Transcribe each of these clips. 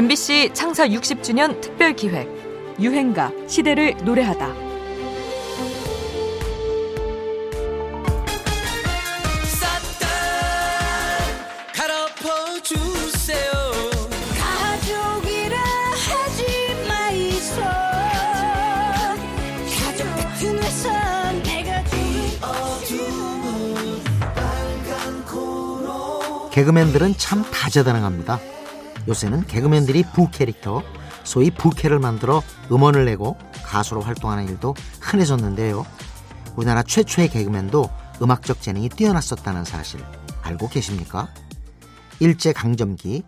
MBC 창사 60주년 특별 기획 유행가 시대를 노래하다. 개그맨들은 참 다재다능합니다. 요새는 개그맨들이 부캐릭터, 소위 부캐를 만들어 음원을 내고 가수로 활동하는 일도 흔해졌는데요. 우리나라 최초의 개그맨도 음악적 재능이 뛰어났었다는 사실 알고 계십니까? 일제 강점기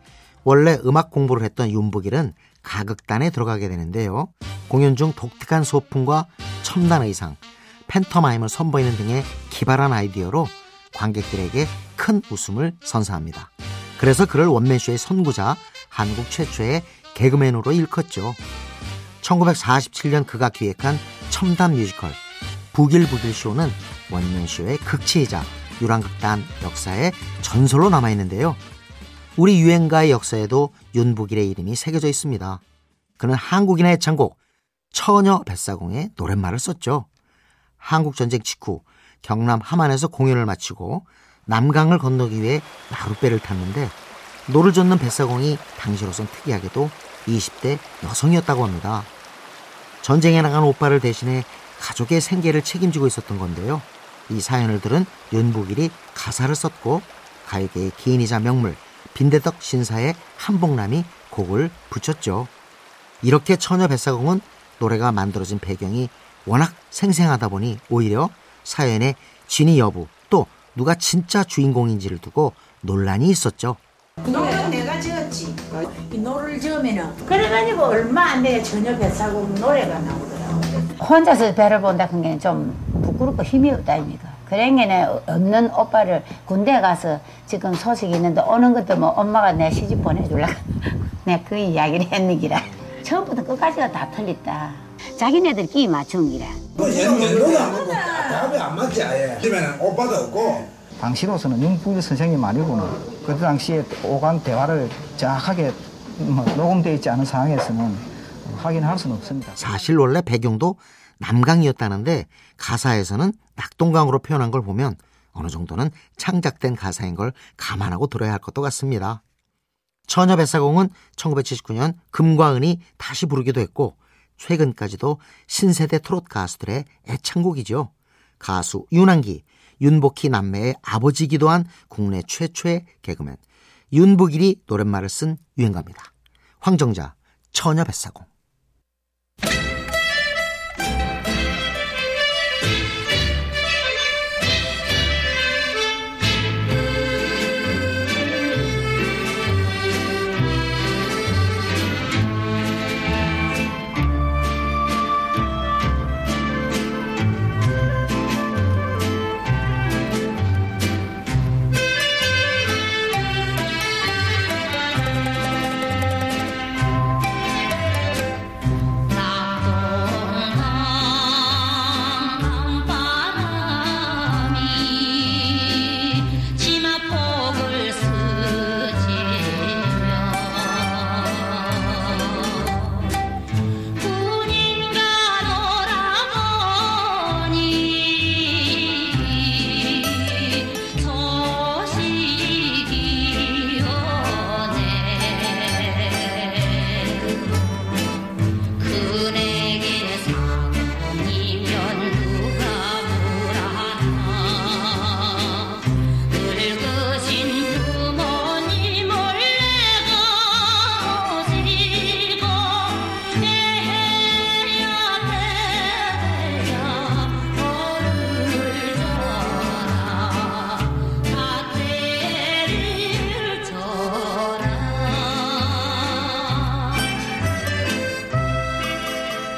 원래 음악 공부를 했던 윤복일은 가극단에 들어가게 되는데요. 공연 중 독특한 소품과 첨단 의상, 팬터마임을 선보이는 등의 기발한 아이디어로 관객들에게 큰 웃음을 선사합니다. 그래서 그를 원맨쇼의 선구자, 한국 최초의 개그맨으로 일컫죠. 1947년 그가 기획한 첨단 뮤지컬 부길부길쇼는 원맨쇼의 극치이자 유랑극단 역사의 전설로 남아있는데요. 우리 유행가의 역사에도 윤복일의 이름이 새겨져 있습니다. 그는 한국인의 애창곡 처녀 뱃사공의 노랫말을 썼죠. 한국전쟁 직후 경남 함안에서 공연을 마치고 남강을 건너기 위해 나룻배를 탔는데 노를 젓는 뱃사공이 당시로선 특이하게도 20대 여성이었다고 합니다. 전쟁에 나간 오빠를 대신해 가족의 생계를 책임지고 있었던 건데요. 이 사연을 들은 윤부길이 가사를 썼고 가요계의 기인이자 명물 빈대떡 신사의 한복남이 곡을 붙였죠. 이렇게 처녀 뱃사공은 노래가 만들어진 배경이 워낙 생생하다 보니 오히려 사연의 진위 여부 또 누가 진짜 주인공인지를 두고 논란이 있었죠. 노래는 내가 지었지. 이 노래를 지으면은 그래가지고 얼마 안 돼야 전혀 뱃사공 노래가 나오더라고. 혼자서 배를 본다 큰게좀 부끄럽고 힘이 없다 아닙니까? 그런 게는 없는 오빠를 군대 가서 지금 소식이 있는데 오는 것도 뭐 엄마가 내 시집 보내줄라 내가 그 이야기를 했는 기라 처음부터 끝까지가 다 틀렸다 자기네들 끼 맞춘 기라 연도도 안 맞고 답이 안 맞지 아예 집에는 오빠도 없고 당시로서는 윤풍기 선생님 아니고는 그 당시에 오간 대화를 정확하게 뭐 녹음되어 있지 않은 상황에서는 확인할 수는 없습니다. 사실 원래 배경도 남강이었다는데 가사에서는 낙동강으로 표현한 걸 보면 어느 정도는 창작된 가사인 걸 감안하고 들어야 할 것도 같습니다. 처녀 뱃사공은 1979년 금과 은이 다시 부르기도 했고 최근까지도 신세대 트롯 가수들의 애창곡이죠. 가수 윤한기, 윤복희 남매의 아버지기도 한 국내 최초의 개그맨 윤복일이 노랫말을 쓴 유행가입니다. 황정자, 처녀 뱃사공.